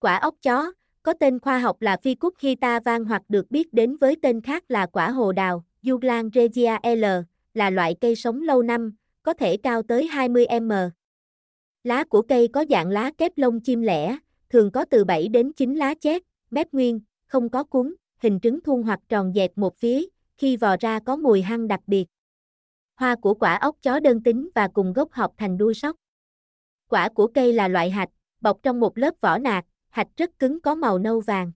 Quả ốc chó, có tên khoa học là phi cúc hita van hoặc được biết đến với tên khác là quả hồ đào, Yuglan regia L, là loại cây sống lâu năm, có thể cao tới 20m. Lá của cây có dạng lá kép lông chim lẻ, thường có từ 7 đến 9 lá chét, mép nguyên, không có cuống, hình trứng thuôn hoặc tròn dẹt một phía, khi vò ra có mùi hăng đặc biệt. Hoa của quả ốc chó đơn tính và cùng gốc hợp thành đuôi sóc. Quả của cây là loại hạch, bọc trong một lớp vỏ nạc, hạch rất cứng có màu nâu vàng.